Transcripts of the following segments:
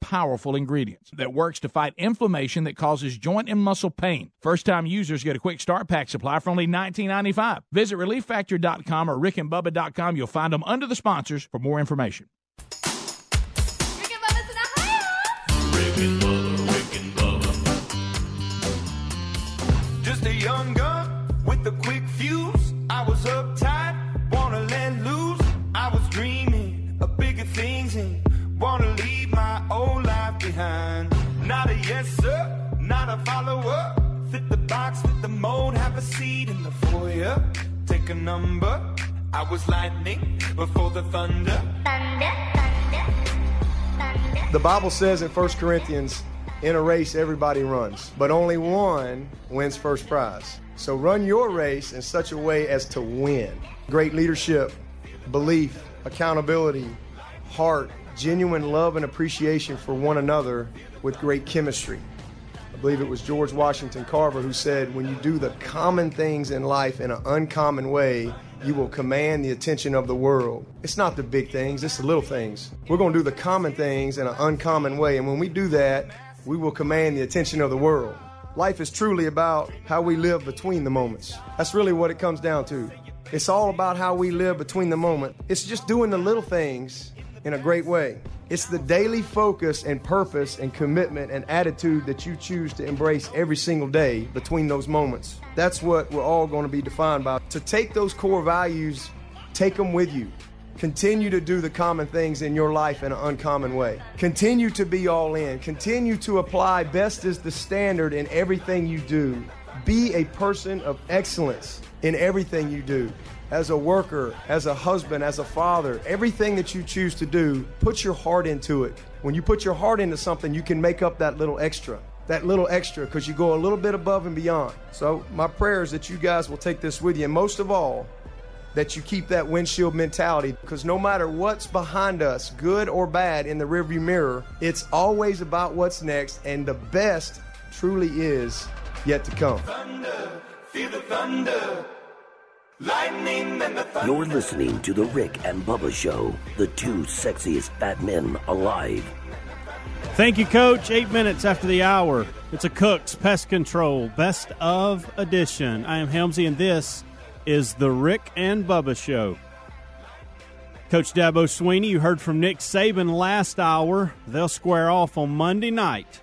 powerful ingredients that works to fight inflammation that causes joint and muscle pain. First time users get a quick start pack supply for only $19.95. Visit relieffactor.com or rickandbubba.com. You'll find them under the sponsors for more information. Rick and Bubba's in Ohio. Rick and Bubba, Rick and Bubba. Just a young gun with a quick fuse. I was uptight, leave my old life behind. Not a yes sir, not a follower. Fit the box, fit the mold, have a seat in the foyer. Take a number. I was lightning before the thunder. Thunder, thunder, thunder. The Bible says in 1 Corinthians, in a race everybody runs, but only one wins first prize. So run your race in such a way as to win. Great leadership, belief, accountability, heart, genuine love and appreciation for one another with great chemistry. I believe it was George Washington Carver who said, When you do the common things in life in an uncommon way, you will command the attention of the world. It's not the big things, it's the little things. We're going to do the common things in an uncommon way, and when we do that, we will command the attention of the world. Life is truly about how we live between the moments. That's really what it comes down to. It's all about how we live between the moment. It's just doing the little things in a great way. It's the daily focus and purpose and commitment and attitude that you choose to embrace every single day between those moments. That's what we're all going to be defined by. To take those core values, take them with you. Continue to do the common things in your life in an uncommon way. Continue to be all in. Continue to apply best is the standard in everything you do. Be a person of excellence in everything you do. As a worker, as a husband, as a father, everything that you choose to do, put your heart into it. When you put your heart into something, you can make up that little extra. That little extra because you go a little bit above and beyond. So, my prayer is that you guys will take this with you. And most of all, that you keep that windshield mentality because no matter what's behind us, good or bad, in the rearview mirror, it's always about what's next, and the best truly is yet to come. Thunder, feel the thunder. Lightning and the thunder. You're listening to The Rick and Bubba Show, the two sexiest fat men alive. Thank you, Coach. Eight minutes after the hour. It's a Cook's Pest Control Best of Edition. I am Helmsy, and this is the Rick and Bubba Show. Coach Dabo Swinney, you heard from Nick Saban last hour. They'll square off on Monday night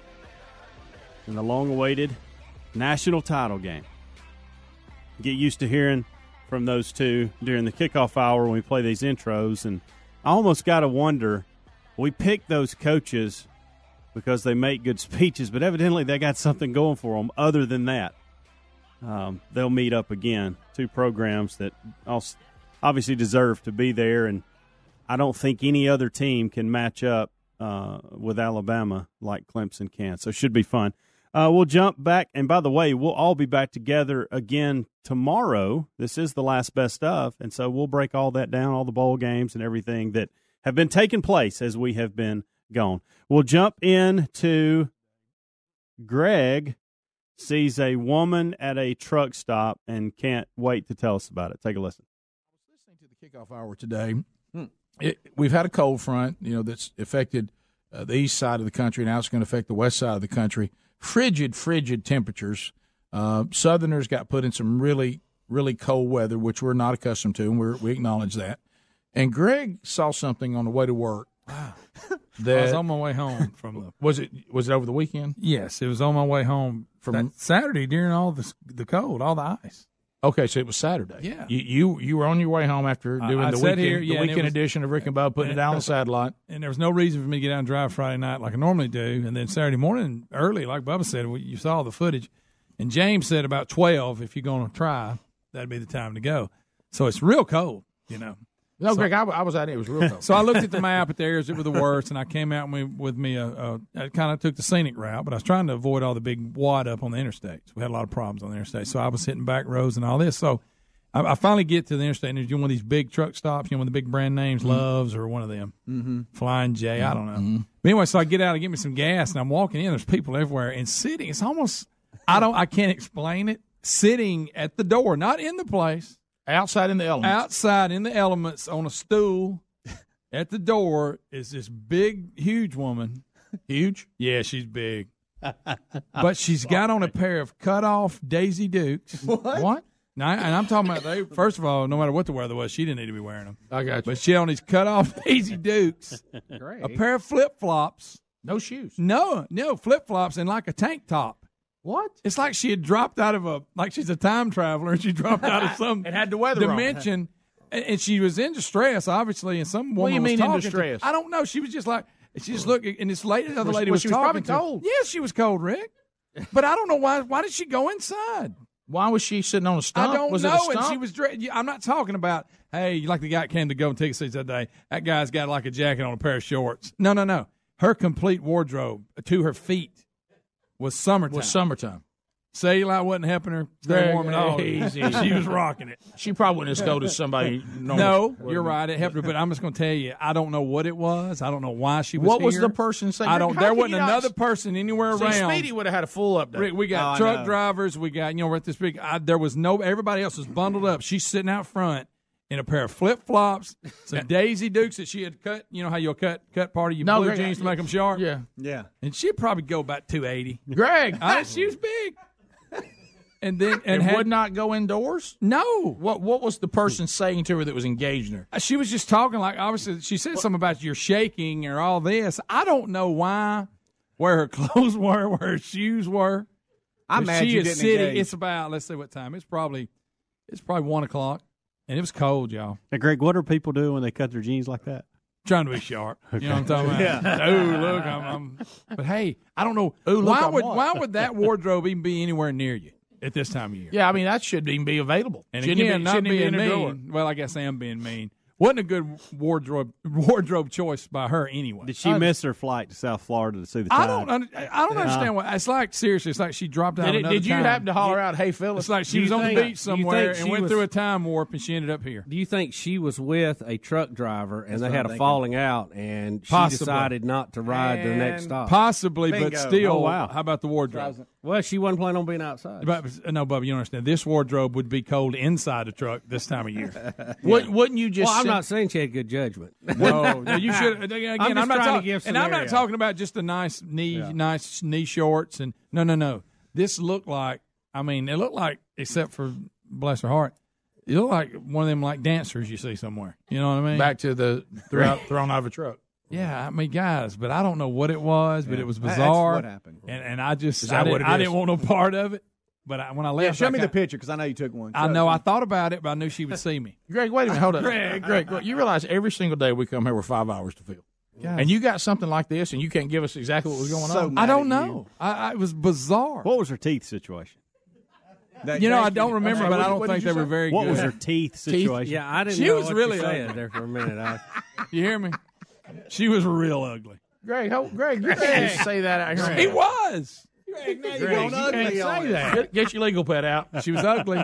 in the long awaited national title game. Get used to hearing from those two during the kickoff hour when we play these intros. And I almost got to wonder we pick those coaches because they make good speeches, but evidently they got something going for them other than that. Um, they'll meet up again. Two programs that obviously deserve to be there, and I don't think any other team can match up uh, with Alabama like Clemson can. So it should be fun. Uh, we'll jump back, and by the way, we'll all be back together again tomorrow. This is the last best of, and so we'll break all that down, all the bowl games and everything that have been taking place as we have been gone. We'll jump in to Greg sees a woman at a truck stop and can't wait to tell us about it. Take a listen. I was listening to the kickoff hour today. It, we've had a cold front, you know, that's affected uh, the east side of the country. Now it's going to affect the west side of the country. Frigid, frigid temperatures. Uh, Southerners got put in some really, really cold weather, which we're not accustomed to, and we're, we acknowledge that. And Greg saw something on the way to work. I That was on my way home from the. was it was it over the weekend? Yes, it was on my way home From- from Saturday during all the the cold, all the ice. Okay, so it was Saturday. Yeah. you you, you were on your way home after doing I the weekend, here, the yeah, and it weekend was- edition of Rick and Bob, putting it out on the satellite. And there was no reason for me to get out and drive Friday night like I normally do. And then Saturday morning, early, like Bubba said, you saw the footage. And James said about 12, if you're going to try, that'd be the time to go. So it's real cold, you know. No, So- Greg, I, I was out there. It was real cold. So I looked at the map at the areas that were the worst, and I came out with, with me a, a I kind of took the scenic route, but I was trying to avoid all the big wad up on the interstates. We had a lot of problems on the interstate, so I was hitting back roads and all this. So I, I finally get to the interstate, and there's one of these big truck stops, you know, one of the big brand names, Loves or one of them, mm-hmm. Flying J, I don't know. But anyway, so I get out and get me some gas, and I'm walking in. There's people everywhere, and sitting. It's almost I don't I can't explain it. Sitting at the door, not in the place outside in the elements. outside in the elements on a stool at the door is this big, huge woman Huge. Yeah, she's big. but she's got on a pair of cut off Daisy Dukes. What? Now, and I'm talking about they. First of all, no matter what the weather was, she didn't need to be wearing them. I got you. But she had on these cut off Daisy Dukes, Great. a pair of flip flops. no shoes. No, no flip flops, and like a tank top. What? It's like she had dropped out of a like she's a time traveler and she dropped out of some And had the weather dimension. And, and she was in distress, obviously, and some woman What do you mean in talking to- distress? I don't know. She was just like she just looked, and this lady, the other lady was was, she was talking to- cold? Yes, she was cold, Rick. But I don't know why. Why did she go inside? Why was she sitting on a stump? I don't was know. And she was. I'm not talking about. Hey, you like the guy that came to go and take seats that day. That guy's got like a jacket on a pair of shorts. No, no, no. Her complete wardrobe to her feet was summertime. was summertime. Cellulite wasn't helping her stay warm at all. easy. she was rocking it. She probably wouldn't as cold as somebody. normal. No, you're right. It helped her, but I'm just going to tell you, I don't know what it was. I don't know why she was What was the person saying? I don't. How There wasn't another person anywhere See, around. Speedy would have had a full update. Rick, we got Oh, truck drivers. We got you know we're at this big. I, there was no. Everybody else was bundled up. She's sitting out front in a pair of flip flops, some Daisy Dukes that she had cut. You know how you'll cut cut part of your No, blue Greg, jeans I- to make them sharp. yeah, Yeah. and she'd probably go about two eighty. Greg, she was big. And then and and had, would not go indoors. no. What What was the person saying to her that was engaging her? Uh, she was just talking like obviously she said something about you're shaking or all this. I don't know why, where her clothes were, where her shoes were. I'm mad she you is didn't sitting. engage. It's about let's see what time. It's probably it's probably one o'clock, and it was cold, y'all. Now, Greg, what are people doing when they cut their jeans like that? Trying to be sharp. You know what I'm talking about? Yeah. Oh, look, I'm, I'm. But hey, I don't know. why I'm would what? why would that wardrobe even be anywhere near you at this time of year? Yeah, I mean that should even be available. And Shouldn't it again, be- not shouldn't it be being drawer? mean. Well, I guess I am being mean. Wasn't a good wardrobe wardrobe choice by her anyway. Did she miss her flight to South Florida to see the I don't. Under, I don't understand what it's like. Seriously, it's like she dropped out. Did, it, another did you time. happen to holler out, "Hey, Phyllis"? It's like she was you on the beach somewhere and went was- through a time warp, and she ended up here. Do you think she was with a truck driver and they had I'm a thinking. falling out and she decided not to ride to the next stop? Possibly, Bingo. but still. Oh, wow. How about the wardrobe? Well, she wasn't planning on being outside. But, uh, no, Bubba, you don't understand. This wardrobe would be cold inside the truck this time of year. Would, Wouldn't you just? well, I'm send- not saying she had good judgment. No, no, you should. Uh, again, I'm I'm, not talking, give and I'm not talking about just the nice knee, nice knee shorts, and no, no, no. This looked like. I mean, it looked like, except for bless her heart, it looked like one of them like dancers you see somewhere. You know what I mean? back to the throughout thrown out of a truck. Yeah, I mean, guys, but I don't know what it was, but it was That's bizarre. what happened. And and I just Is I that didn't, what it I is? didn't want no part of it. But I, when I left, Yeah, show I me the kinda- picture because I know you took one. I Show know it. I thought about it, but I knew she would see me. Greg, wait a minute, hold up. Greg, Greg, Greg, you realize every single day we come here with five hours to fill, and you got something like this, and you can't give us exactly what was going So on. mad I don't at you. know. I, I, it was bizarre. What was her teeth situation? That- you know, I thank don't remember, but I don't think they you were very What good. was her teeth situation? yeah, I didn't She know was what really you said ugly. there for a minute. I, You hear me? She was real ugly. Greg, ho- Greg, you can't just say that out here. He was. Greg, now you're Greg, going you ugly say that. Get, get your legal pad out. She was ugly.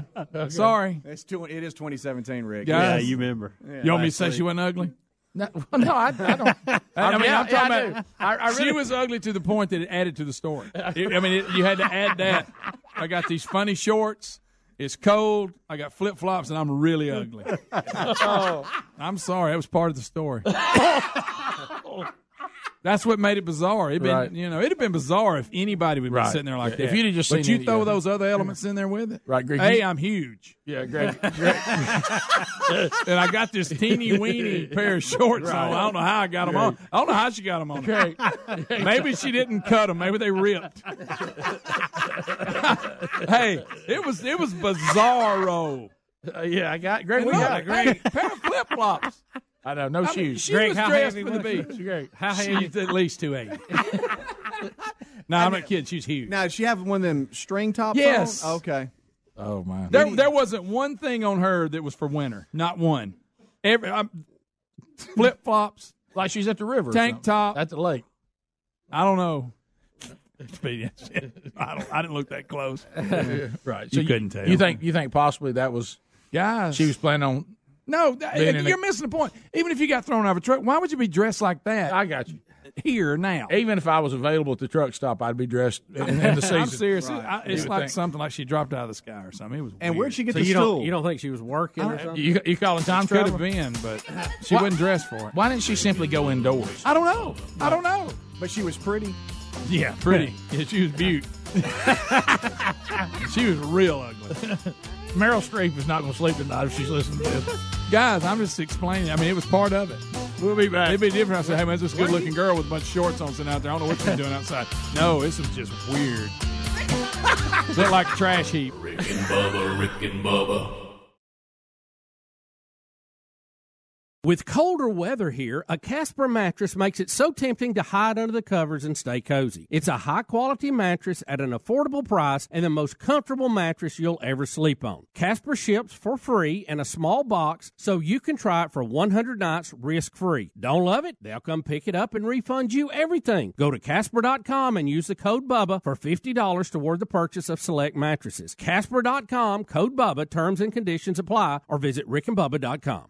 Sorry. It's two, it is 2017, Rick. Yeah. Yeah, you remember. You want me to say she wasn't ugly? No, no I, I don't. I, mean, yeah, I'm talking yeah, about. do. I, I really she was ugly to the point that it added to the story. It- I mean, it, you had to add that. I got these funny shorts. It's cold. I got flip flops, and I'm really ugly. Oh. I'm sorry. That was part of the story. That's what made it bizarre. It'd been, Right. you know, it'd have been bizarre if anybody would be Right. sitting there like Yeah, that. if you'd have just but seen you it, throw yeah. those other elements in there with it, Right, Greg, Hey, I'm huge, Yeah, Greg. Greg and I got this teeny weeny pair of shorts on. I don't know how I got them on. I don't know how she got them on. Greg. Maybe she didn't cut them. Maybe they ripped. hey, it was it was bizarro. Uh, yeah, I got Greg. We Look, got it, Greg. pair of flip flops. I know, no I mean, shoes. she Greg, was how dressed heavy for the was beach. Greg. how heavy? She's at least two eighty. no, I'm not kidding. She's huge. Now, does she have one of them string tops Yes. on? Okay. Oh my! There, there wasn't one thing on her that was for winter. Not one. Every flip flops. like she's at the river. or Tank something. top. at the lake. I don't know. Speedy. I don't. I didn't look that close. Right. You couldn't tell. You think you think possibly that was Guys, she was planning on? No. Being you're a- missing the point. Even if you got thrown out of a truck, why would you be dressed like that? I got you. here now. Even if I was available at the truck stop, I'd be dressed in, in the season. I'm serious. I, it's like think. something like she dropped out of the sky or something. It was. And weird. where'd she get So the you stool? don't you don't think she was working or something? You, you calling time Could travel? have been, but she wasn't dressed for it. Why didn't she simply go indoors? I don't know. I don't know. but she was pretty. Yeah, pretty. Yeah, she was beaut. she was real ugly. Meryl Streep is not going to sleep tonight if she's listening to this. Guys, I'm just explaining. I mean, it was part of it. We'll be back. It'd be different. I said, "Hey man, this good looking girl with a bunch of shorts on sitting out there. I don't know what she's doing outside." No, this was just weird. Looked like a trash heap. Rick and Bubba, Rick and Bubba. With colder weather here, a Casper mattress makes it so tempting to hide under the covers and stay cozy. It's a high quality mattress at an affordable price and the most comfortable mattress you'll ever sleep on. Casper ships for free in a small box so you can try it for 100 nights risk free. Don't love it? They'll come pick it up and refund you everything. Go to Casper.com and use the code BUBBA for $50 toward the purchase of select mattresses. Casper.com, code BUBBA, terms and conditions apply, or visit rickandbubba.com.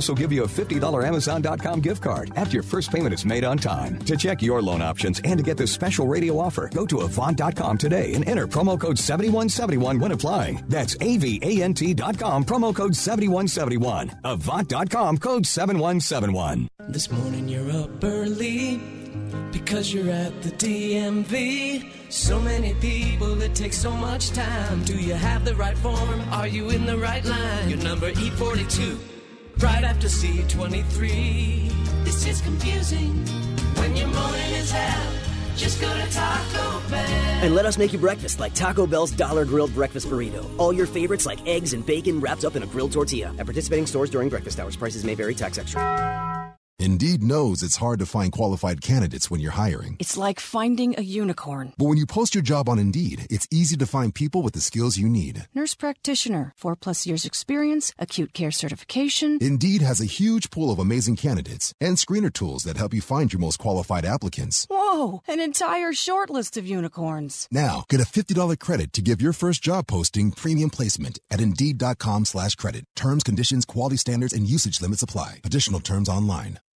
give you a $50 Amazon.com gift card after your first payment is made on time. To check your loan options and to get this special radio offer, go to Avant.com today and enter promo code 7171 when applying. That's AVANT.com, promo code 7171. Avant.com, code 7171. This morning you're up early because you're at the DMV. So many people, it takes so much time. Do you have the right form? Are you in the right line? Your number E42, right after C23. This is confusing when your morning is hell. Just go to Taco Bell. And let us make you breakfast like Taco Bell's Dollar Grilled Breakfast Burrito. All your favorites like eggs and bacon wrapped up in a grilled tortilla. At participating stores during breakfast hours, prices may vary, tax extra. Indeed knows it's hard to find qualified candidates when you're hiring. It's like finding a unicorn. But when you post your job on Indeed, it's easy to find people with the skills you need. Nurse practitioner, four plus years experience, acute care certification. Indeed has a huge pool of amazing candidates and screener tools that help you find your most qualified applicants. Whoa, an entire short list of unicorns. Now, get a $50 credit to give your first job posting premium placement at Indeed.com slash credit. Terms, conditions, quality standards, and usage limits apply. Additional terms online.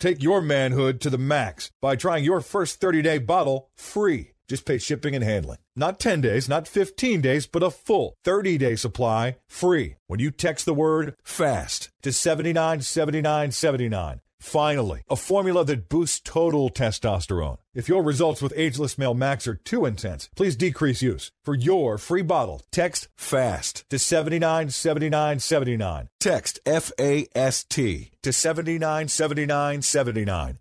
Take your manhood to the max by trying your first 30 day bottle free. Just pay shipping and handling. Not 10 days, not 15 days, but a full 30 day supply free when you text the word FAST to 797979. Finally, a formula that boosts total testosterone. If your results with Ageless Male Max are too intense, please decrease use. For your free bottle, text FAST to 797979. Text F A S T to 797979.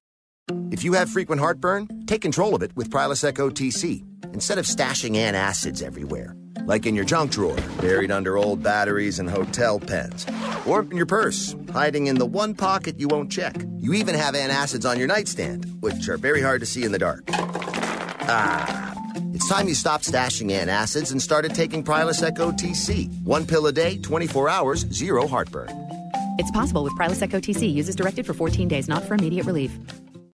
If you have frequent heartburn, take control of it with Prilosec OTC instead of stashing antacids everywhere, like in your junk drawer, buried under old batteries and hotel pens, or in your purse, hiding in the one pocket you won't check. You even have antacids on your nightstand, which are very hard to see in the dark. Ah, it's time you stopped stashing antacids and started taking Prilosec OTC. One pill a day, 24 hours, zero heartburn. It's possible with Prilosec OTC. Use as directed for 14 days, not for immediate relief.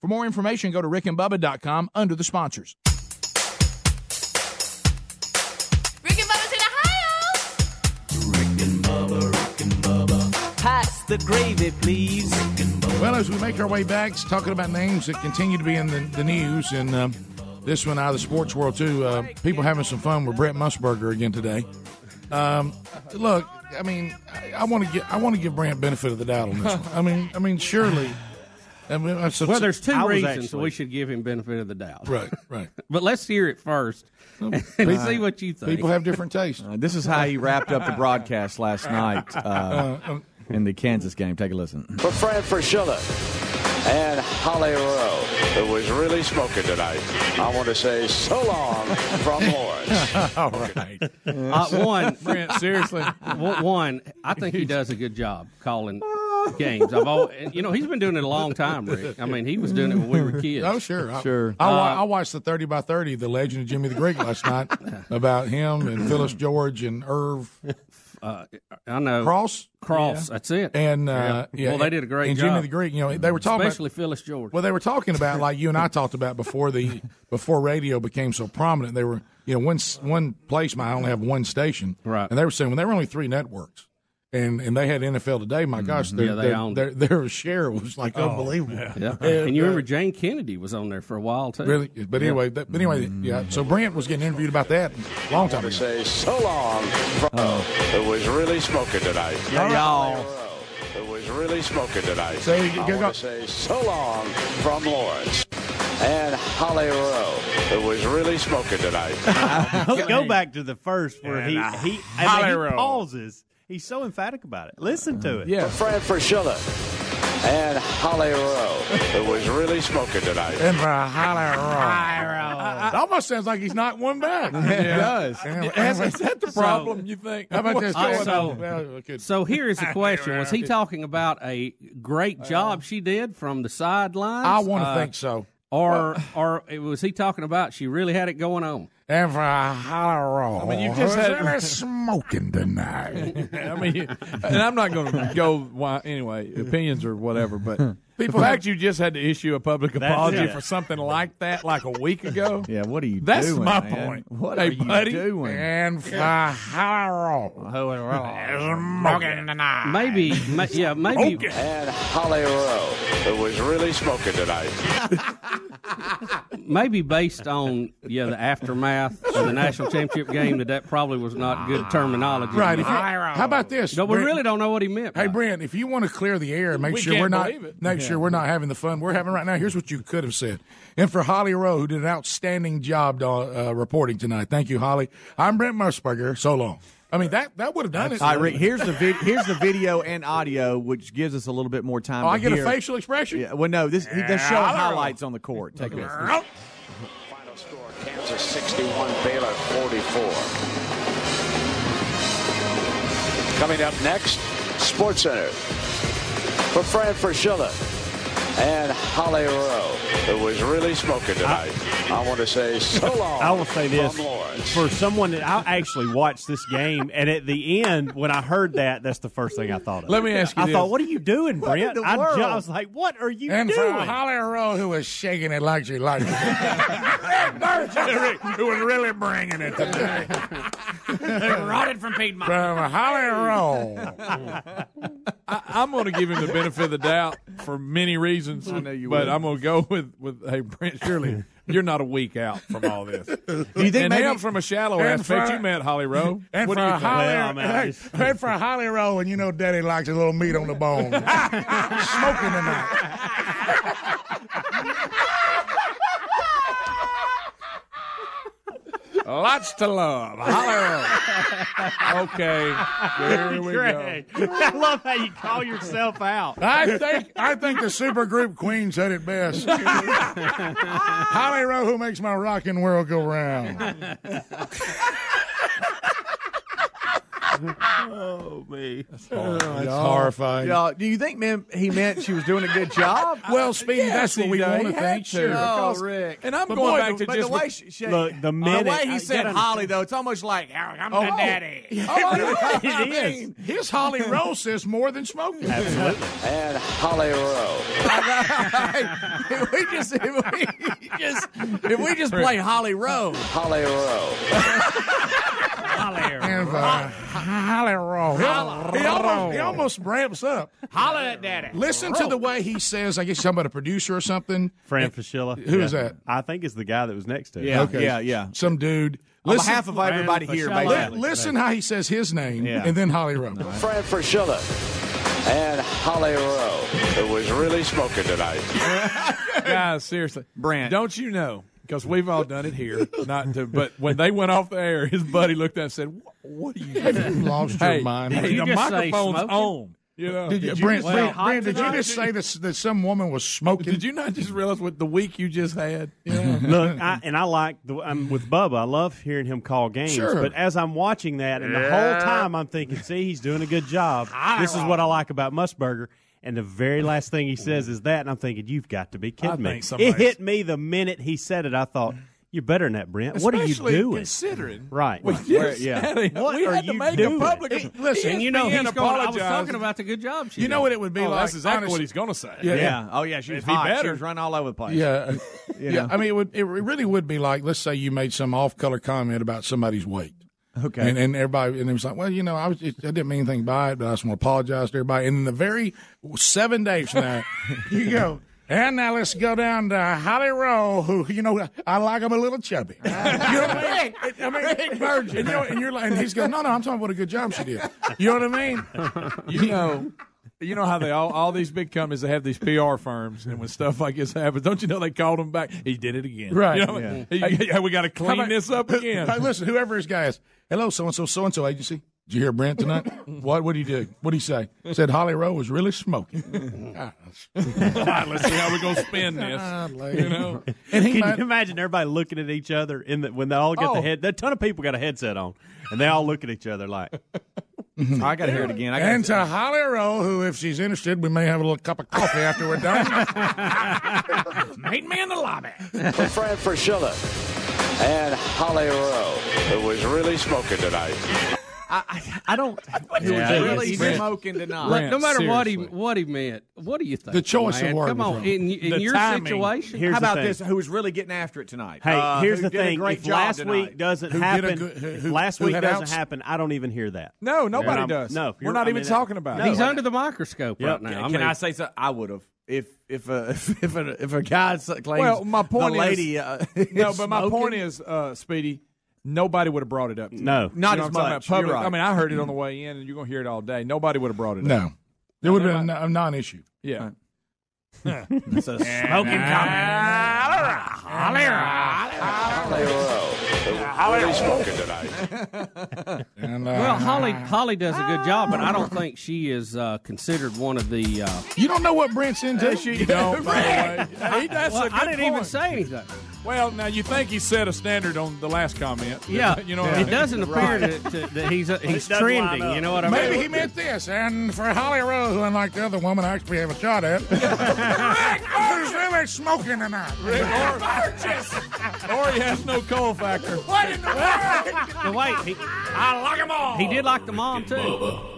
For more information, go to rickandbubba.com under the sponsors. Rick and Bubba's in Ohio. Rick and Bubba, Rick and Bubba. Pass the gravy, please. Well, as we make our way back, talking about names that continue to be in the, the news, and um, this one out of the sports world too. Uh, people having some fun with Brent Musburger again today. Um, look, I mean, I, I want to get I want to give Brent benefit of the doubt on this. One. I mean, I mean, surely. I mean, that's- well, there's two I reasons actually- we should give him benefit of the doubt. Right, right. but let's hear it first and see what you think. People have different tastes. Uh, this is how he wrapped up the broadcast last night uh, Uh, um, in the Kansas game. Take a listen. for Fran Fraschilla and Holly Rowe, who was really smoking tonight. I want to say so long from Lawrence. All right. Uh, one, Brent, seriously. One, one, I think he does a good job calling games. I've all, you know, he's been doing it a long time, Rick. I mean, he was doing it when we were kids. Oh, sure. I, Sure. I, wa- Uh, I watched the 30 by 30, The Legend of Jimmy the Greek last night about him and Phyllis George and Irv Uh, I know Cross. Cross, Yeah. that's it. And, uh, yeah. well, they did a great and job. Jimmy the Greek, you know, they were talking especially about, Phyllis George. Well, they were talking about like you and I talked about before the before radio became so prominent. They were, you know, one one place might only have one station, right? And they were saying when there were only three networks, and and they had NFL Today. My gosh, their Mm-hmm. Yeah, they their, owned their, their share was like Oh, unbelievable. Yeah. And, And you uh, remember Jayne Kennedy was on there for a while too. Really, but Yeah. anyway, that, but anyway, yeah. So Brent was getting interviewed about that a long time ago. want to say so long from who was really smoking tonight. Yeah, y'all. Holly Rowe, Who was really smoking tonight. So you- I want to say so long from Lawrence. And Holly Rowe, It was really smoking tonight. Go back to the first where he And, uh, he, I mean, Holly he pauses. He's so emphatic about it. Listen to it. For Fran Fraschilla and Holly Rowe, who was really smoking tonight. And for Holly Rowe. It almost sounds like he's not one back. It does. Is, is that the So- problem? you think? How about this? Uh, so, Well, so here is the question: Was he talking about a great job she did from the sidelines? I wanna think so. Or, or was he talking about she really had it going on? And for a hollow I mean, you just had really smoking tonight. I mean, you- and I'm not going to go why, anyway, opinions or whatever, but People the fact you just had to issue a public apology for something like that, like a week ago. Yeah, what are you That's doing? That's my man? point. What Hey, are you buddy. doing? And for hollow smoking tonight. Maybe, ma- yeah, maybe. And Holly Rowe, who was really smoking tonight. maybe based on yeah the aftermath of the national championship game that that probably was not good terminology. Right. If you, how about this? No, we Brent? really don't know what he meant. Hey, Brent, if you want to clear the air and make We sure can't we're not believe it. make sure we're not having the fun we're having right now, here's what you could have said. And for Holly Rowe, who did an outstanding job uh, reporting tonight. Thank you, Holly. I'm Brent Musburger. So long. I mean that that would have done it. All right, Rick. Here's the vid- here's the video and audio, which gives us a little bit more time. Oh, to I get hear. a facial expression. Yeah, well, no, this he, they're showing highlights on the court. Take a listen. Final score Kansas 61, Baylor 44. Coming up next, Sports Center for Fran Fraschilla and Holly Rowe, who was really smoking tonight. I, want to say so long. I will say this for someone that I actually watched this game, and at the end, when I heard that, that's the first thing I thought of. Let me ask you I this. thought, what are you doing, Brent? I, ju- I was like, what are you and doing? for Holly Rowe, who was shaking it like she liked it. who was really bringing it today. Rotted from Piedmont. From Holly Rowe. I, I'm going to give him the benefit of the doubt for many reasons. I know you but would. I'm going to go with with hey Brent. Shirley. you're not a week out from all this. you and maybe- him from a shallow and aspect, for- you met Holly Rowe. And what for do you a? Holly, Well, hey, and for a Holly Rowe, and you know Daddy likes a little meat on the bone. Smoking tonight. Lots to love. Holly Rowe. Okay, here we go. I love how you call yourself out. I think I think the supergroup Queen said it best. Holly Rowe, who makes my rocking world go round. oh me, That's oh, horrifying. Y'all, do you think, man, he meant she was doing a good job? Well, Speedy, that's what we want to think. Sure. Oh, Because- Rick. And I'm But going boy, back to but just the way she, she, Look, the the minute- way he I said gotta Holly, though, it's almost like I'm Oh, the daddy. Oh, oh It I mean, his Holly Rowe says more than smoking. Absolutely. And Holly Rowe. if we just, if we just, if we just play Holly Rowe, Holly Rowe. And, uh, Holly Rowe. He, he almost, he almost ramps up. holler at daddy. Listen to the way he says. I guess he's talking about a producer or something. Fran Fraschilla. Who is that? I think it's the guy that was next to him. Yeah, Okay. yeah, yeah. Some dude. On Listen, behalf of everybody here, Fran li- basically. listen how he says his name Yeah. and then Holly Rowe. Fran Fraschilla. And Holly Rowe. Who was really smoking tonight. Guys, seriously, Brent. don't you know? Because we've all done it here, not to. But when they went off the air, his buddy looked at him and said, "What, what are you doing? You lost hey, your mind. hey, you the microphone's on." You know, Did you, Did Brent, just- Brent, Brent, did you just say that, that some woman was smoking? Did you not just realize what the week you just had? Yeah. Look, I, and I like the I'm with Bubba. I love hearing him call games. Sure. But as I'm watching that, and the whole time I'm thinking, see, he's doing a good job. This is what I like about Musburger. And the very last thing he says is that, and I'm thinking, you've got to be kidding I me. think It hit me the minute he said it. I thought, you're better than that, Brent. What are you doing? Considering, Right. We Right. just Yeah. had What we are to you make doing? a public. Hey, listen, you know he's going. I was talking about the good job she You know did. what it would be Oh, like? that's exactly honestly- what he's going to say. Yeah, Yeah. Oh, yeah. She was If he hot. She better. was running all over the place. Yeah, You yeah. I mean, it would. It really would be like, let's say you made some off-color comment about somebody's weight. Okay. And, and everybody, and it was like, well, you know, I was, I didn't mean anything by it, but I just want to apologize to everybody. And in the very seven days from that, you go, and now let's go down to Holly Rowe, who, you know, I like him a little chubby. You know what I mean? I mean, virgin. And, you know, and you're like, and he's going, no, no, I'm talking about a good job she did. You know what I mean? You know, you know how they all all these big companies they have these PR firms, and when stuff like this happens, don't you know they called him back? He did it again, Right. You know, he- yeah, we got to clean about- this up again. Hey, listen, whoever his guy is, hello, so and so, so and so agency. Did you hear Brent tonight? what? What did he do? What did he say? Said Holly Rowe was really smoking. All right, let's see how we're gonna spin this. Ah, you know, and he Can might, you imagine everybody looking at each other in the, when they all get Oh. the head? A ton of people got a headset on, and they all look at each other like, I got to hear it again. I gotta and to Holly Rowe, who, if she's interested, we may have a little cup of coffee after we're done. meet me in the lobby. For Fran Fraschilla. And Holly Rowe. Who was really smoking tonight. I, I, I don't. He Yeah, was really Brent. smoking tonight. Brent. no matter what he what he meant, what do you think? The choice of words Come on, in, in The your timing. situation. Here's How the about thing. this? Who was really getting after it tonight? Hey, Uh, here's the a thing. great If last tonight? week doesn't Who happen, good- who- who- last week doesn't outs? happen, I don't even hear that. No, nobody I'm- does. no, we're not I even mean, talking about no, it. He's under the microscope Yep. right now. Can mean, I say so? I would have if if a if a if a guy claims Well, my point the is- lady uh, No, is but my smoking, point is, uh, Speedy, nobody would have brought it up. To you. No. You Not know as what I'm talking much. Public. Right. I mean, I heard it on the way in, and you're gonna hear it all day. Nobody would have brought it up. no, it would have been a non-issue. Yeah. It's a smoking comment. Holly Rowe. Who was really smoking tonight. And, uh, well, Holly Holly does a good job, but I don't think she is uh, considered one of the. Uh, you don't know what Brent's into. You don't, by the way. Hey, that's well, a good I didn't even say anything. Well, now you think he set a standard on the last comment? Yeah, you know. What I it mean? doesn't appear that, to, that he's uh, he's trending. You know what I mean? Maybe he meant this, and for Holly Rowe, who unlike the other woman I actually have a shot at, who's really smoking tonight. or he has no coal factor. What in the world? But wait, he, I like them all. he did like the mom too.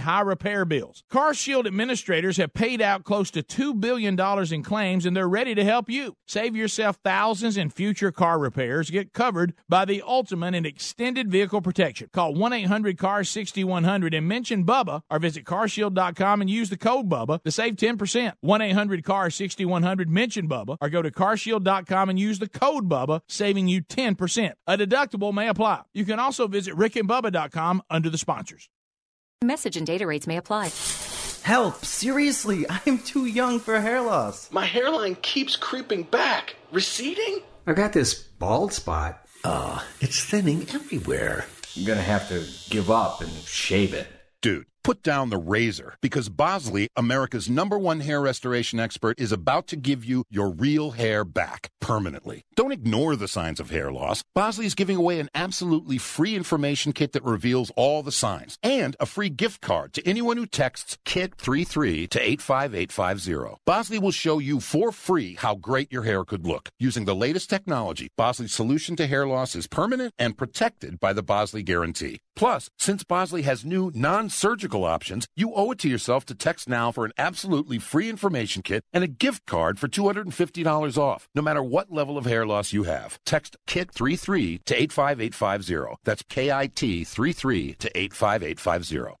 high repair bills. CarShield administrators have paid out close to $2 billion in claims and they're ready to help you. Save yourself thousands in future car repairs. Get covered by the ultimate in extended vehicle protection. Call 1 800 CAR 6100 and mention Bubba or visit carshield.com and use the code Bubba to save 10%. 1 800 CAR 6100, mention Bubba or go to carshield.com and use the code Bubba, saving you 10%. A deductible may apply. You can also visit rickandbubba.com under the sponsors. Message and data rates may apply. Help! Seriously, I'm too young for hair loss. My hairline keeps creeping back. Receding? I got this bald spot. Ugh, it's thinning everywhere. I'm gonna have to give up and shave it. Dude, put down the razor because Bosley, America's number one hair restoration expert, is about to give you your real hair back permanently. Don't ignore the signs of hair loss. Bosley is giving away an absolutely free information kit that reveals all the signs and a free gift card to anyone who texts KIT33 to 85850. Bosley will show you for free how great your hair could look using the latest technology. Bosley's solution to hair loss is permanent and protected by the Bosley Guarantee. Plus, since Bosley has new non-surgical options, you owe it to yourself to text now for an absolutely free information kit and a gift card for $250 off, no matter what level of hair loss you have. Text KIT33 to 85850. That's K-I-T 33 to 85850.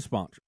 sponsor.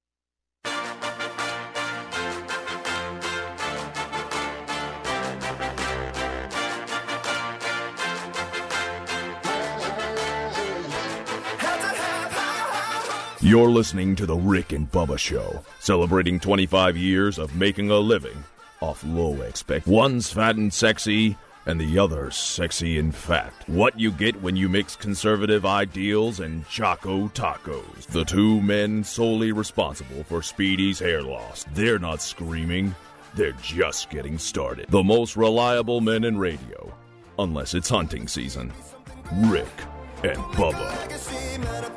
You're listening to The Rick and Bubba Show, celebrating 25 years of making a living off low expect. One's fat and sexy, and the other's sexy and fat. What you get when you mix conservative ideals and Choco tacos. The two men solely responsible for Speedy's hair loss. They're not screaming, they're just getting started. The most reliable men in radio, unless it's hunting season. Rick and Bubba.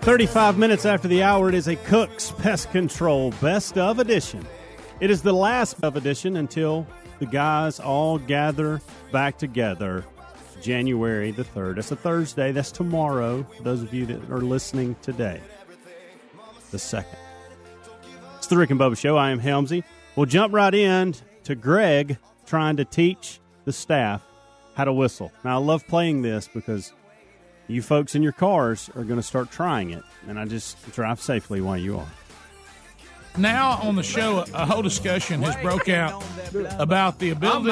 35 minutes after the hour, it is a Cook's Pest Control Best of Edition. It is the last of edition until the guys all gather back together January the 3rd. That's a Thursday. That's tomorrow, those of you that are listening today. The 2nd. It's the Rick and Bubba Show. I am Helmsy. We'll jump right in to Greg trying to teach the staff how to whistle. Now, I love playing this because you folks in your cars are going to start trying it, and I just drive safely while you are. Now on the show, a whole discussion has broke out about the ability,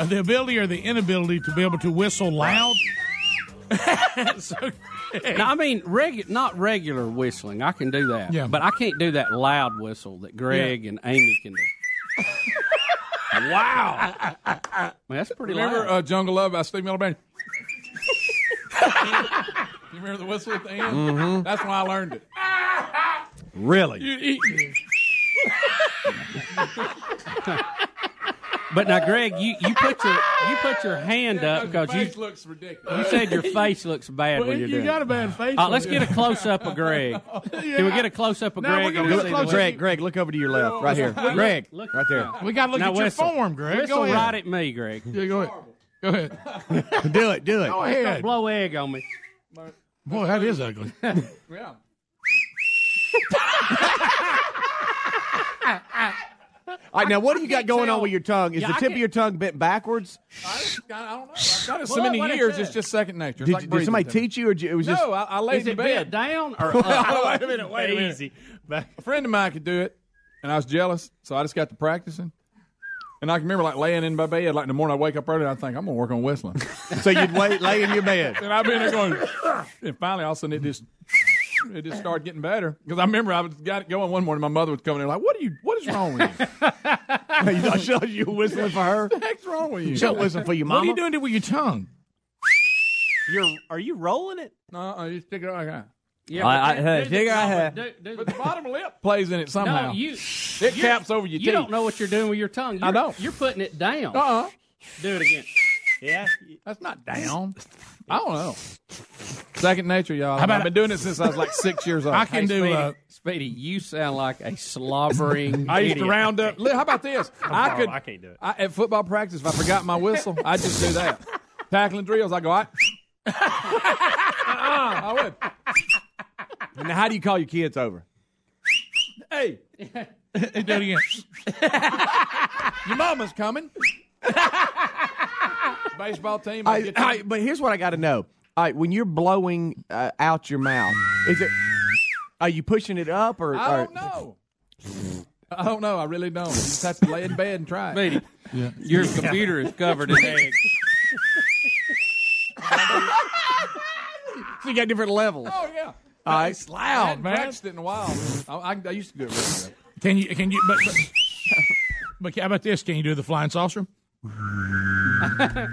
uh, the ability or the inability to be able to whistle loud. so, Now, I mean, regu- not regular whistling. I can do that. Yeah. But I can't do that loud whistle that Greg and Amy can do. wow. Man, that's pretty Remember loud. uh, Jungle Love by Steve Miller Band? You remember the whistle at the end? Mhm. That's when I learned it. Really? You, you, But now, Greg, you, you put your you put your hand up Your because you looks ridiculous. you said your face looks bad Well, when you're you doing. got a bad face. Uh, let's get a close up of Greg. Can we get a close up of Now Greg? we're gonna see close- Greg, Greg, look over to your left, right here. Greg, look. right there. We got to look Now at your whistle. form, Greg. Whistle Go ahead. right at me, Greg. Yeah, go ahead. Go ahead. do it, do it. Go ahead. blow egg on me. Boy, that is ugly. Yeah. All right, now what do you got going on with your tongue? Is Yeah, the I tip of can't- your tongue bent backwards? I, just, I don't know. I've done it so Well, many what it years, says. it's just second nature. It's Did, like did breathing somebody to me. teach you, or it was just? No, I, I laid Is in it bed. bent down or Wait a minute, wait a minute. Easy. A friend of mine could do it, and I was jealous, so I just got to practicing. And I can remember like laying in my bed, like in the morning I wake up early, and I think I'm gonna work on whistling. so you'd wait, lay in your bed. and I've been there going, and finally all of a sudden it just it just started getting better because I remember I was got it going one morning. My mother was coming in like, "What are you? What is wrong with you? you thought she thought you whistling for her? what the heck's wrong with you?" She'll listen for your mom. What are you doing it with your tongue? You're are you rolling it? No, I just stick it out like that. Yeah, I- I- but hey, figure I but had- do- do- But the bottom lip plays in it somehow. No, you it caps over your You teeth. don't know what you're doing with your tongue. You're, I don't. You're putting it down. Uh-uh. Do it again. Yeah. That's not down. I don't know. Second nature, y'all. I've been doing it since I was like six years old. I can Hey, do. Speedy, Uh, Speedy, you sound like a slobbering. I used to round up. How about this? I could. I can't do it. I, at football practice, if I forgot my whistle, I'd just do that. Tackling drills, I go. I, I would. And now how do you call your kids over? Hey, do it again. your mama's coming. Baseball team. I, I get I- but here's what I got to know. All right, when you're blowing uh, out your mouth, is it? Are you pushing it up or? I don't know. I don't know. I really don't. You just have to lay in bed and try it. Speedy, Yeah. your computer is covered in eggs. So you got different levels. Oh yeah. Uh, right. It's loud, man. practiced it in a while. I, I, I used to do it. Really. Can you? Can you? But, but, but how about this? Can you do the flying saucer? A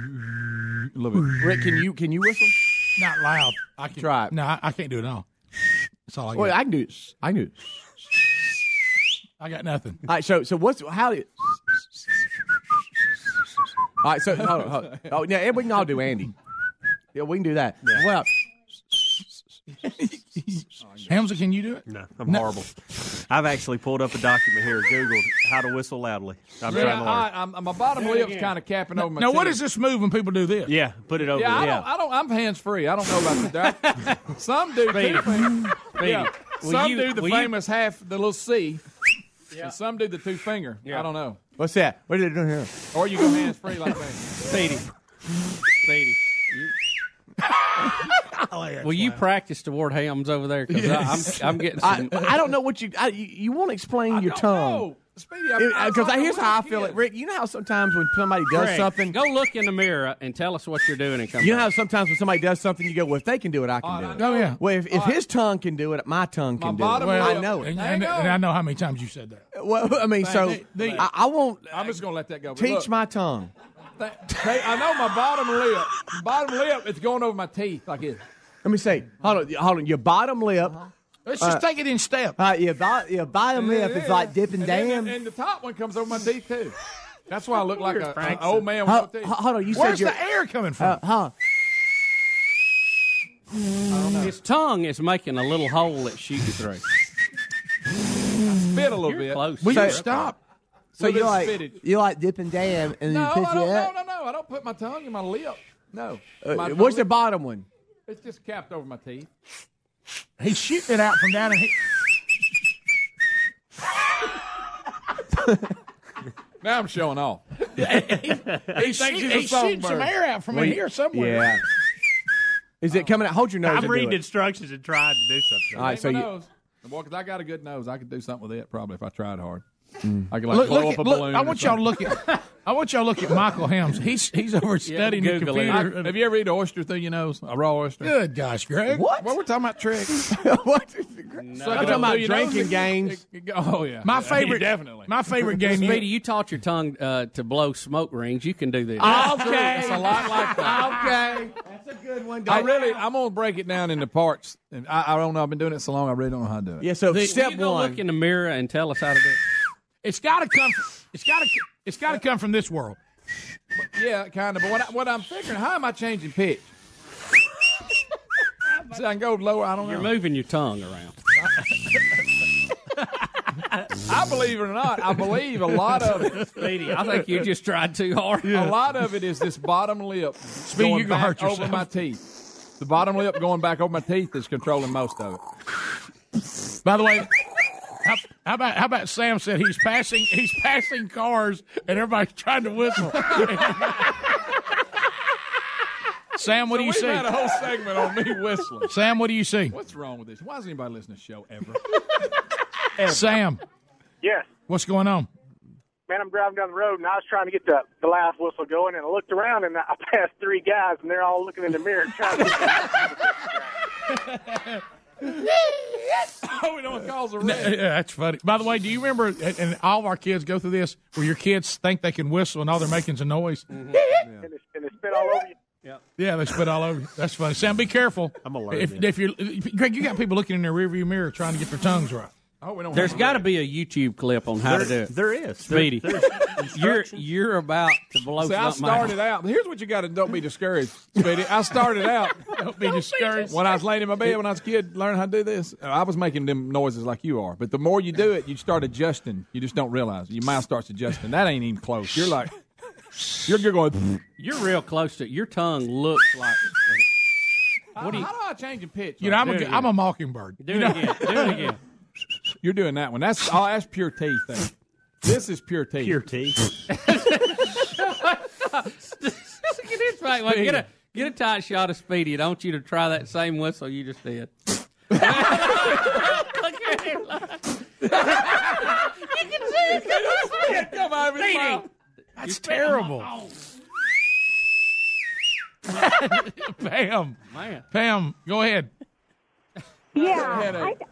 little bit. Rick, can you can you whistle? Not loud. I can Try it. No, I, I can't do it at all. That's all I got. Well, I can do it. I can do it. I got nothing. All right, so so what's how? Do, all right, so hold on, hold on. oh yeah, we can all do Andy. Yeah, we can do that. Well, Oh, Hamza, can you do it? No, I'm horrible. I've actually pulled up a document here, Googled how to whistle loudly. I'm Yeah, trying to learn. I, I'm, my bottom lip's kind of capping over my. Now, what chin. is this move when people do this? yeah, put it over. Yeah, I there. don't. I don't. I'm hands free. I don't know about that. Some do. Speedy. Too. Speedy, Yeah. will Some you- do the will you- famous half, the little C. And some do the two finger. I don't know. what's that? What are they doing here? Or you go hands free like that. Speedy, Speedy. Oh, you- Will you practice toward hams over there? Because I'm, I'm getting some. I, I don't know what you I, you, you want to explain your tongue. No. Speedy, I'm- I'm uh, Because here's how I feel it. Rick. You know how sometimes when somebody does Greg, something, Go look in the mirror and tell us what you're doing and come you know back. how sometimes when somebody does something, you go, "Well, if they can do it, I can oh, do it." Oh yeah. Well, if, if his tongue can do it, my tongue can do it. bottom I know it. And, and- and I know how many times you said that. Well, I mean, so They- they- I, I won't I'm just gonna let that go. teach look, my tongue. Th- hey, I know my bottom lip. Bottom lip, it's going over my teeth like this. Let me say, hold on, hold on. Your bottom lip. Let's just Uh, take it in step. Uh, your, bo- your bottom lip is like dipping and then down. the- and the top one comes over my teeth too. That's why I look like a, an old man with Ho- no teeth. hold on, you Where's said the air coming from? Uh, huh? His tongue is making a little hole that shoots through. Spit a little You're bit. close. Will So- you stop? So you bit like spitted. you like dipping down and then No, you I pick don't, it no, up. no, no. I don't put my tongue in my lip. No. Uh, My- what's the bottom one? It's just capped over my teeth. He's shooting it out from down, and he, Now I'm showing off. he's, thinks he's a he's shooting some air out from in here somewhere. Yeah. Is it coming out? Hold your nose. I'm and reading instructions and trying to do something. All right, so my you. nose. Well, 'cause I got a good nose. I could do something with it probably if I tried hard. Mm. I could like Look, blow look up at, a look, balloon. I want y'all to look at. I want y'all to look at Michael Helms. He's he's over studying the computer. I- have you ever eaten an oyster through your nose? A raw oyster? Good gosh, Greg. What? Well, we're talking about tricks. what? Suck I'm talking about through your drinking nose. games. Oh yeah, My Yeah, favorite, definitely. My favorite game. Speedy, you taught your tongue uh, to blow smoke rings. You can do this. Okay. It's a lot like that. Okay. That's a good one. I really, I'm gonna break it down into parts. And I, I don't know. I've been doing it so long. I really don't know how to do it. Yeah. So Will step you go one. look in the mirror and tell us how to do it. It's got to come. It's got to. It's got to come from this world. Yeah, kind of. But what, I, what I'm figuring, how am I changing pitch? See, I can go lower. I don't know. You're moving your tongue around. I believe it or not, I believe a lot of it. Speedy, I think you just tried too hard. A lot of it is this bottom lip Speedy, going gonna back hurt over my teeth. The bottom lip going back over my teeth is controlling most of it. By the way, how, how about how about Sam said he's passing he's passing cars and everybody's trying to whistle. Sam, what do you We've see? had a whole segment on me whistling. Sam, what do you see? What's wrong with this? Why does anybody listen to the show ever? Sam, Yes. what's going on? Man, I'm driving down the road and I was trying to get the, the last whistle going and I looked around and I passed three guys and they're all looking in the mirror trying to oh, we don't cause a Yeah, that's funny. By the way, do you remember? And and all of our kids go through this, where your kids think they can whistle and all they're making is a noise. Mm-hmm. and, they, and they spit all over you. Yeah, they spit all over. you. That's funny. Sam, be careful. I'm alert, If, if you're if- Greg, you got people looking in their rearview mirror trying to get their tongues right. Oh, we don't There's got to be a YouTube clip on how to do it. There is. Speedy, There- you're you're about to blow See, I started out. out. Here's what you got to don't be discouraged, Speedy. I started out. Don't be discouraged. When I was laying in my bed when I was a kid, learning how to do this, uh, I was making them noises like you are. But the more you do it, you start adjusting. You just don't realize your mouth starts adjusting. That ain't even close. You're like, you're, you're going. You're real close to. Your tongue looks like. Uh, what do you? How do I change in pitch? You know, I'm Do a, it good- again. I'm a mockingbird. Do You it know? again. Do it again. You're doing that one. That's oh, that's pure tea thing. This is pure tea. Pure tea. Get this right. Well, get a get a tight shot of Speedy. I want you to try that same whistle you just did. Look at him. you can see it. Come on, his mouth. That's terrible. Pam, Man. Pam, go ahead. Yeah, headache. I,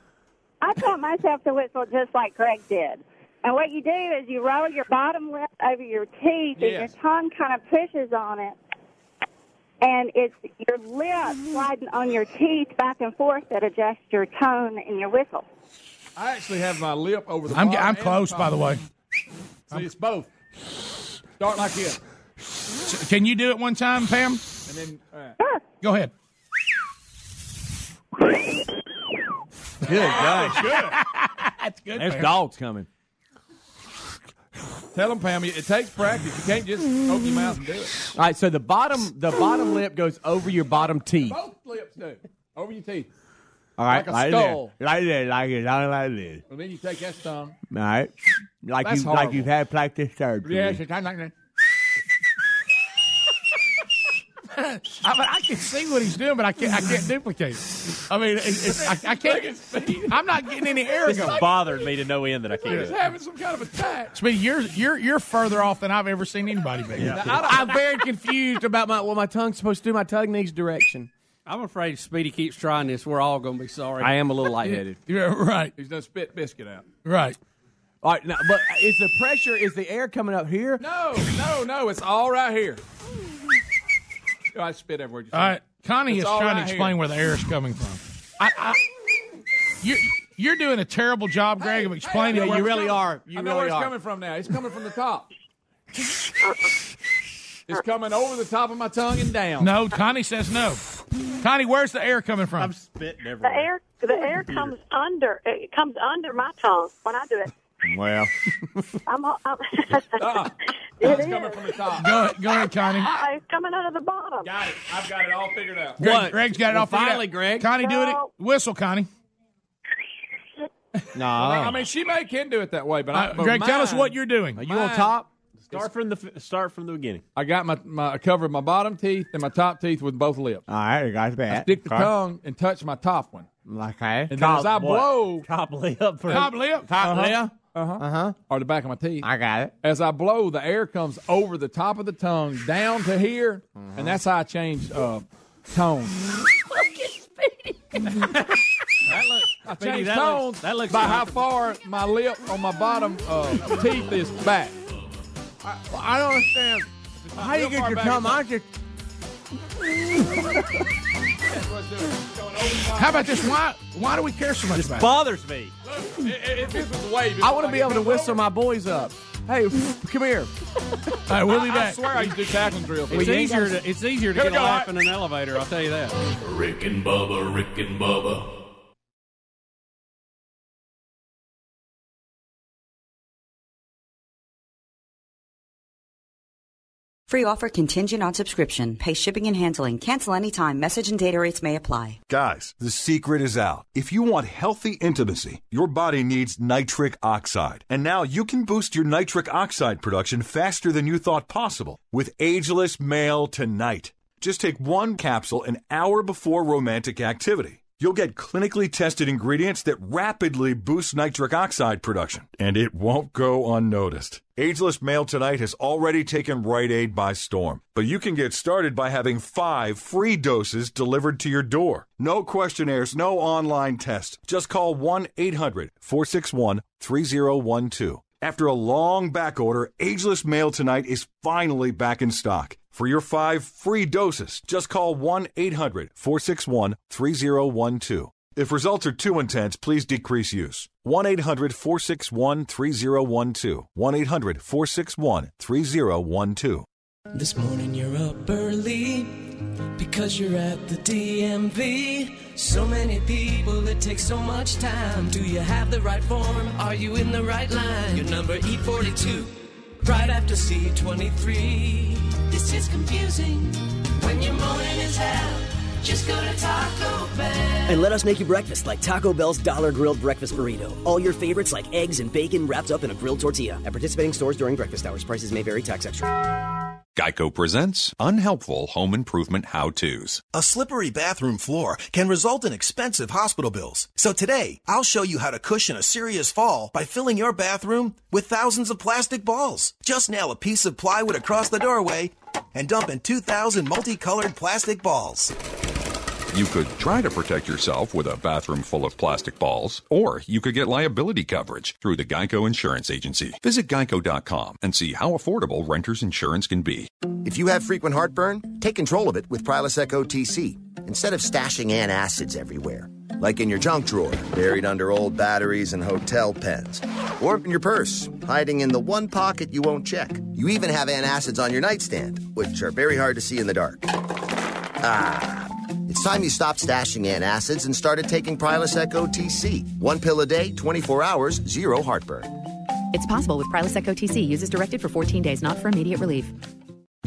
I taught myself to whistle just like Greg did. And what you do is you roll your bottom lip over your teeth, and your tongue kind of pushes on it, and it's your lip sliding on your teeth back and forth that adjusts your tone in your whistle. I actually have my lip over the. I'm bottom I'm close, the by the way. See, it's both. Start like this, So, Can you do it one time, Pam? and then uh, all right. Go ahead. Good gosh. That's good. There's Pam. dogs coming. tell them, Pam. It takes practice. You can't just open your mouth and do it. All right. So the bottom the bottom lip goes over your bottom teeth. Both lips do. Over your teeth. All right. Like a skull. There. Like this. Like it. Like, like this. And then you take that tongue. All right. Like That's you like you've had plastic surgery. Yes, it's like that. I mean, I can see what he's doing, but I can't. I can't duplicate it. I mean, it's, it's, I, I can't. I'm not getting any air This going. has bothered me to no end that I can't. He's do it. having some kind of attack. Speedy, you're you're you're further off than I've ever seen anybody be. I'm very confused about my what my tongue's supposed to do. My tongue needs direction. I'm afraid if Speedy keeps trying this, we're all going to be sorry. I am a little lightheaded. Yeah, right. He's done spit biscuit out. Right. All right, now, but is the pressure? Is the air coming up here? No, no, no. It's all right here. I spit everywhere. You All right, Connie It's is trying right to explain here. where the air is coming from. I, I, you're you're doing a terrible job, Greg, of explaining. I know where where it's it's coming- coming- I know where it's coming from now. It's coming from the top. it's coming over the top of my tongue and down. No, Connie says no. Connie, where's the air coming from? I'm spitting everywhere. The air, the air comes under. It comes under my tongue when I do it. Well, I'm. I'm Ah, it it's is. coming from the top. go ahead, go ahead, Connie. It's coming out of the bottom. Got it. I've got it all figured out. Greg, Greg's got it Well, all figured finally, out. Greg. Connie, do it. Whistle, Connie. No. I mean, she may can do it that way, but, I, Uh, but Greg, tell us what you're doing. Are you on top? Start from the f- start from the beginning. I got my, my I covered my bottom teeth and my top teeth with both lips. All right, you guys I stick the tongue and touch my top one, Okay. and then as I what? blow, Top lip for Top lip. Top lip. Uh huh, Uh huh. or the back of my teeth. I got it. As I blow, the air comes over the top of the tongue down to here, Uh-huh. and that's how I change uh, tone. That looks, I Speedy, change that tones looks, that looks by how far my lip on my bottom uh, teeth is back. Well, I don't understand. How you real get far your back, tongue? it's I just. How about this? Why why do we care so much This about it? bothers me. If this was wavy, I want to be able to whistle my boys up. Hey, come here. All right, we'll be I back. swear I used to do tackling drills. It's easier to it's easier to get a laugh in an elevator. I'll tell you that. Rick and Bubba, Rick and Bubba. Free offer contingent on subscription. Pay shipping and handling. Cancel anytime. Message and data rates may apply. Guys, the secret is out. If you want healthy intimacy, your body needs nitric oxide. And now you can boost your nitric oxide production faster than you thought possible with Ageless Male Tonight. Just take one capsule an hour before romantic activity. You'll get clinically tested ingredients that rapidly boost nitric oxide production, and it won't go unnoticed. Ageless Male Tonight has already taken Rite Aid by storm, but you can get started by having five free doses delivered to your door. No questionnaires, no online tests. Just call 1 800 461 3012. After a long back order, Ageless Male Tonight is finally back in stock. For your five free doses, just call 1 800 461 3012. If results are too intense, please decrease use. 1 800 461 3012. 1 800 461 3012. This morning you're up early because you're at the DMV. So many people, it takes so much time. Do you have the right form? Are you in the right line? Your number E42, right after C23. This is confusing when your morning is hell. Just go to Taco Bell. And let us make you breakfast like Taco Bell's Dollar Grilled Breakfast Burrito. All your favorites like eggs and bacon wrapped up in a grilled tortilla. At participating stores during breakfast hours, prices may vary, tax extra. Geico presents unhelpful home improvement how to's. A slippery bathroom floor can result in expensive hospital bills. So today, I'll show you how to cushion a serious fall by filling your bathroom with thousands of plastic balls. Just nail a piece of plywood across the doorway and dump in 2,000 multicolored plastic balls. You could try to protect yourself with a bathroom full of plastic balls, or you could get liability coverage through the Geico Insurance Agency. Visit geico.com and see how affordable renter's insurance can be. If you have frequent heartburn, take control of it with Prilosec OTC instead of stashing antacids everywhere, like in your junk drawer, buried under old batteries and hotel pens, or in your purse, hiding in the one pocket you won't check. You even have antacids on your nightstand, which are very hard to see in the dark. Ah. It's time you stopped stashing antacids and started taking Prilosec OTC. One pill a day, 24 hours, zero heartburn. It's possible with Prilosec OTC. Use as directed for 14 days, not for immediate relief.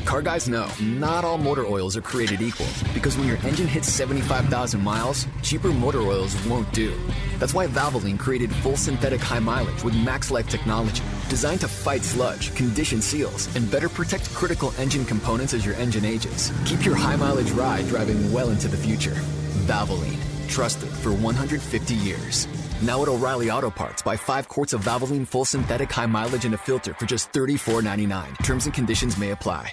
Car guys know not all motor oils are created equal because when your engine hits 75,000 miles, cheaper motor oils won't do. That's why Valvoline created full synthetic high mileage with Max Life technology, designed to fight sludge, condition seals, and better protect critical engine components as your engine ages. Keep your high mileage ride driving well into the future. Valvoline, trusted for 150 years. Now at O'Reilly Auto Parts, buy five quarts of Valvoline full synthetic high mileage and a filter for just $34.99. Terms and conditions may apply.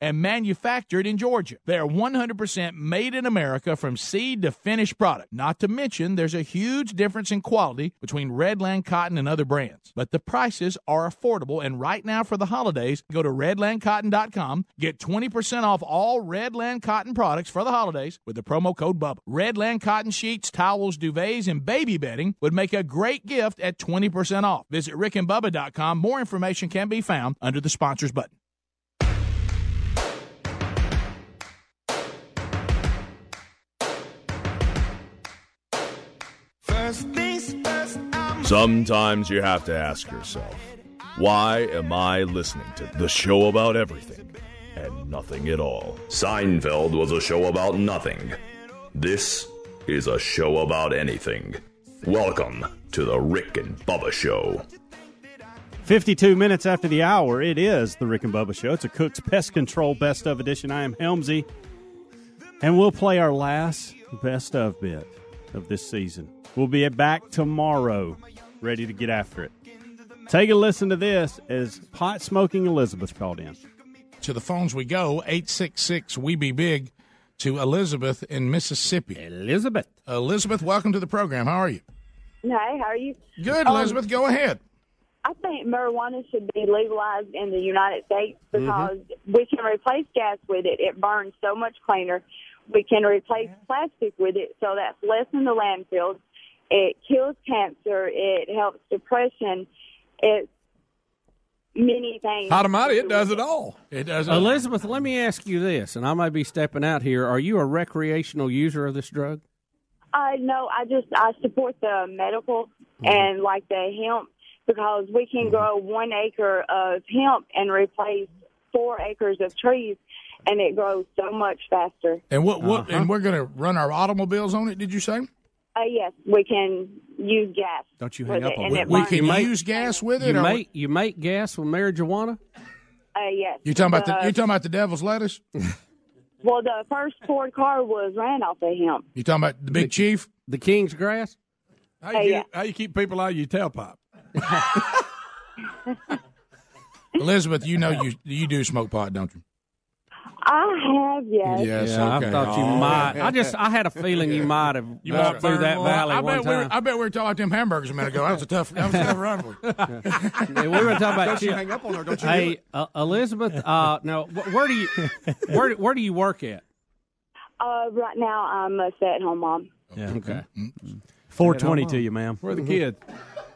and manufactured in Georgia. They are 100% made in America from seed to finished product. Not to mention, there's a huge difference in quality between Redland Cotton and other brands. But the prices are affordable, and right now for the holidays, go to redlandcotton.com, get 20% off all Redland Cotton products for the holidays with the promo code BUBBA. Redland Cotton sheets, towels, duvets, and baby bedding would make a great gift at 20% off. Visit rickandbubba.com. More information can be found under the sponsors button. Sometimes you have to ask yourself, why am I listening to the show about everything and nothing at all? Seinfeld was a show about nothing. This is a show about anything. Welcome to the Rick and Bubba Show. 52 minutes after the hour, it is the Rick and Bubba Show. It's a Cook's Pest Control Best of Edition. I am Helmsy, and we'll play our last best of bit of this season. We'll be back tomorrow, ready to get after it. Take a listen to this as pot smoking Elizabeth called in. To the phones we go, 866 We Be Big to Elizabeth in Mississippi. Elizabeth. Elizabeth, welcome to the program. How are you? Hi, how are you? Good, Um, Elizabeth. Go ahead. I think marijuana should be legalized in the United States because we can replace gas with it. It burns so much cleaner. We can replace plastic with it, so that's less in the landfills. It kills cancer. It helps depression. It's many things. it does it all. It does Elizabeth, let me ask you this, and I may be stepping out here. Are you a recreational user of this drug? Uh, no, I just I support the medical and like the hemp because we can grow one acre of hemp and replace four acres of trees, and it grows so much faster. And what? What? Uh-huh. And we're going to run our automobiles on it. Did you say? Uh, yes, we can use gas. Don't you with hang it, up on and me. it We burns. can use gas with it. You or make you make gas with marijuana? Uh, yes. you talking about the? Uh, You talking about the devil's lettuce? Well, the first Ford car was ran off of hemp. You talking about the big chief? The king's grass? How you, Hey, keep, yeah. how you keep people out of your tailpipe? Elizabeth, you know you you do smoke pot, don't you? I have, yes. Yes. Yeah, okay. I thought you Oh. might. I just I had a feeling you might have You walked through that burn- valley I one bet, we were, time. I bet we were talking about them hamburgers a minute ago. That was a tough. That was a tough run for you. Yeah, we were talking about Don't you chip. hang up on her. Don't you Hey, uh, Elizabeth. Uh, now, where do you where where do you work at? Uh, right now, I'm a stay-at-home mom. Yeah. Okay. Four twenty to you, ma'am. Where are the kid?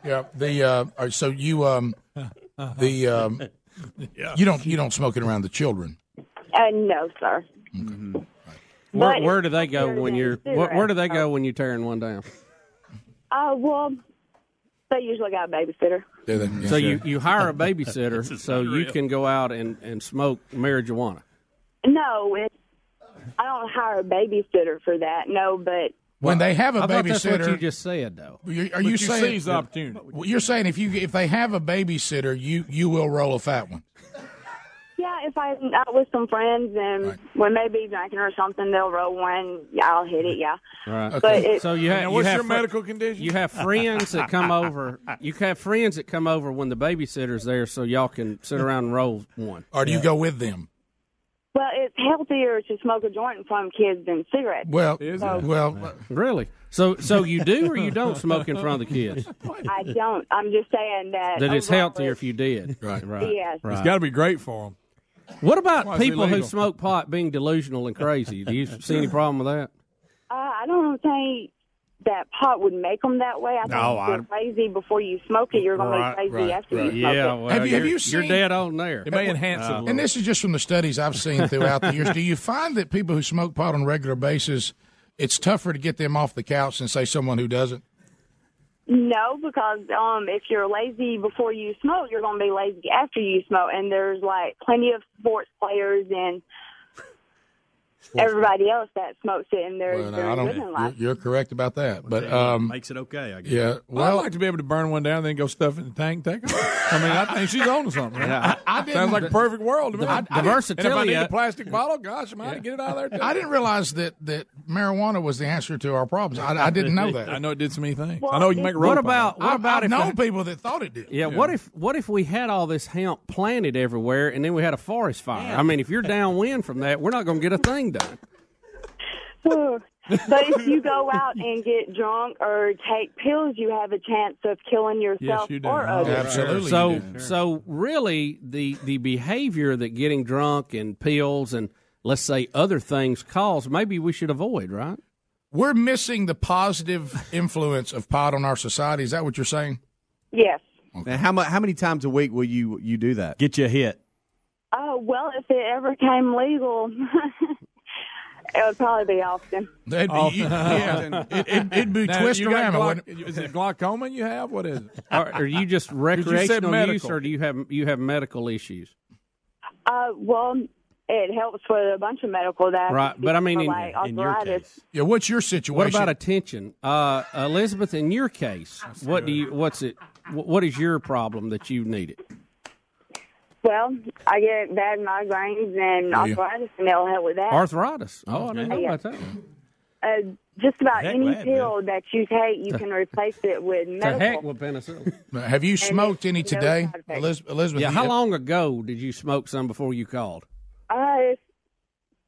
Yeah. The uh, all right, so you um the um You don't you don't smoke it around the children. Uh, no, sir. Where, But where it's do they go when you're? Where, where do they go when you're tearing one down? Uh, well, they usually got a babysitter. Do they? so you, you hire a babysitter so you can go out and, and smoke marijuana. No, it's, I don't hire a babysitter for that. No, but When they have a I thought that's what babysitter, you just said, though. You're, are But you you saying seize the opportunity. Well, You're saying if you if they have a babysitter, you you will roll a fat one. Yeah, if I'm out with some friends and we may be drinking or something, they'll roll one. Yeah, I'll hit it. Yeah. Right. But it, so you have Now, you what's have your fr- medical condition? You have friends that come over. You have friends that come over when the babysitter's there, so y'all can sit around and roll one. Or do you go with them? well, it's healthier to smoke a joint in front of kids than cigarettes. Well, is So- uh, well, really. So so you do or you don't smoke in front of the kids? I don't. I'm just saying that. That it's healthier if you did. Right. Right. Yes. Right. It's got to be great for them. What about Why is people who smoke pot being delusional and crazy? Do you see any problem with that? Uh, I don't think that pot would make them that way. I think No, if you're crazy before you smoke it, you're going to be crazy after you smoke Yeah, it. well, Have you- have you're, you you're dead on there. It may enhance it Uh, little. And this is just from the studies I've seen throughout the years. Do you find that people who smoke pot on a regular basis, it's tougher to get them off the couch than say someone who doesn't? No, because um, if you're lazy before you smoke, you're going to be lazy after you smoke. And there's like plenty of sports players and everybody else that smokes it, in they're, Well, no, they're I don't. living You're, life. you're correct about that, but um, makes it okay. I guess. yeah. Well, Well, I'd like to be able to burn one down, and then go stuff it in the tank, take it. I mean, I think she's on to something. Right? Yeah, I- I didn't- Sounds like a perfect world to me. the I- I didn't- versatility And if I need a plastic bottle, gosh, I might get it out of there. Too. I didn't realize that that marijuana was the answer to our problems. I, I didn't know that. I know it did so many things. Well, I know you can make rope What about what I've, about I've if known the- people that thought it did. Yeah, what if what if we had all this hemp planted everywhere and then we had a forest fire? I mean, if you're downwind from that, we're not going to get a thing done. but if you go out and get drunk or take pills, you have a chance of killing yourself you do. or Oh, others. Absolutely. So you do. so really the the behavior that getting drunk and pills and let's say other things cause, maybe we should avoid, right? we're missing the positive influence of pot on our society. Is that what you're saying? Yes. Now, how, mu- how many times a week will you you do that? Get you a hit. Oh well, if it ever came legal, it would probably be often. That'd be, Oh. yeah, it, it, it'd be Now, twist you got around. glauc- wouldn't it? is it glaucoma you have? What is it? Are, are you just said recreational use, medical. or do you have you have medical issues? Uh, well, it helps with a bunch of medical that Right, but I mean, in- like in your arthritis. Yeah, what's your situation? What about attention, uh, Elizabeth? In your case, what do you? What's it? What is your problem that you need it? Well, I get bad migraines and Yeah. arthritis, and it'll help with that. Arthritis. Oh, I didn't know Yeah. about that. Uh, just about Heck, any glad, pill that you take, you can replace it with To medical. heck with penicillin. Have you smoked any today, side effects. Elizabeth? Elizabeth Yeah, you- how long ago did you smoke some before you called? Uh, it's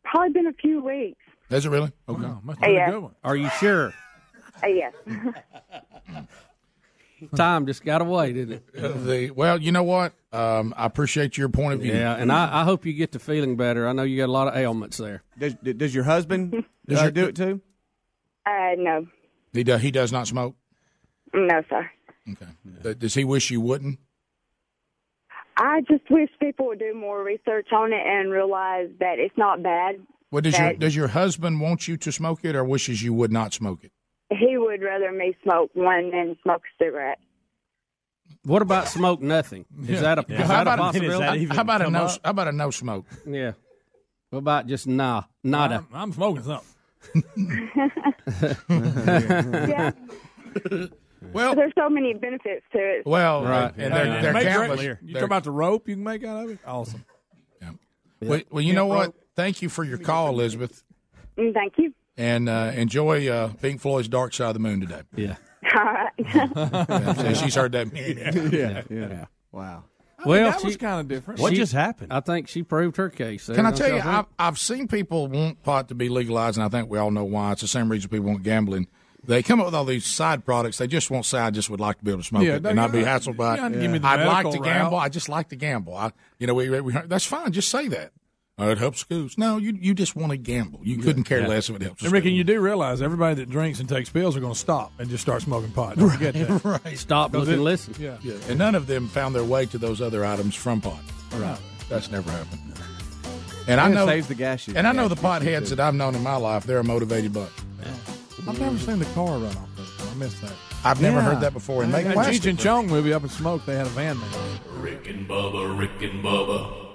probably been a few weeks. Is it really? Oh, Okay. must be a Yeah. good one. Are you sure? Uh, yes. Time just got away, didn't it? Uh, the, well, you know what? Um, I appreciate your point of view. Yeah, and I, I hope you get to feeling better. I know you got a lot of ailments there. Does, does your husband Does uh, your- do it too? Uh, no, He does. He does not smoke. no, sir. Uh, Does he wish you wouldn't? I just wish people would do more research on it and realize that it's not bad. Well, does your does your husband want you to smoke it, or wishes you would not smoke it? He would rather me smoke one than smoke a cigarette. What about smoke nothing? Is Yeah. that a, Yeah. is How that a about- possibility? how about a no? How about a no smoke? Yeah. What about just nah, nada? I'm, I'm smoking something. yeah. Well, there's so many benefits to it. Well, Right. and they're, Yeah. they're Make countless. great- You They're- talk about the rope you can make out of it? Awesome. well, well, you know what? Thank you for your call, Elizabeth, Mm, Thank you. And uh, enjoy uh, Pink Floyd's "Dark Side of the Moon" today. Yeah. All right. Yeah, she's heard that. yeah, yeah. Wow. Well, that was kind of different. What she- just happened? I think she proved her case. There, Can I tell you, y'all? I've, I've seen people want pot to be legalized, and I think we all know why. It's the same reason people want gambling. They come up with all these side products. They just won't say, "I just would like to be able to smoke Yeah, it no, and not you be hassled by you it." give me the I'd like medical to gamble. route. I just like to gamble. I, you know, we, we that's fine. Just say that. It helps schools. No, you you just want to gamble. You couldn't care less if it helps. And Ricky, you do realize everybody that drinks and takes pills are going to stop and just start smoking pot. Don't forget that. right. Stop, look, Because and it- listen. Yeah. Yeah, and none of them found their way to those other items from pot. Right. That's never happened. And I And it know saves the gas And I know the potheads that I've known in my life, they're a motivated bunch. I've never seen the car run off. Though. I missed that. I've never heard that before. And make that plastic. Cheech and Chong movie up in smoke. They had a van there. Rick and Bubba, Rick and Bubba.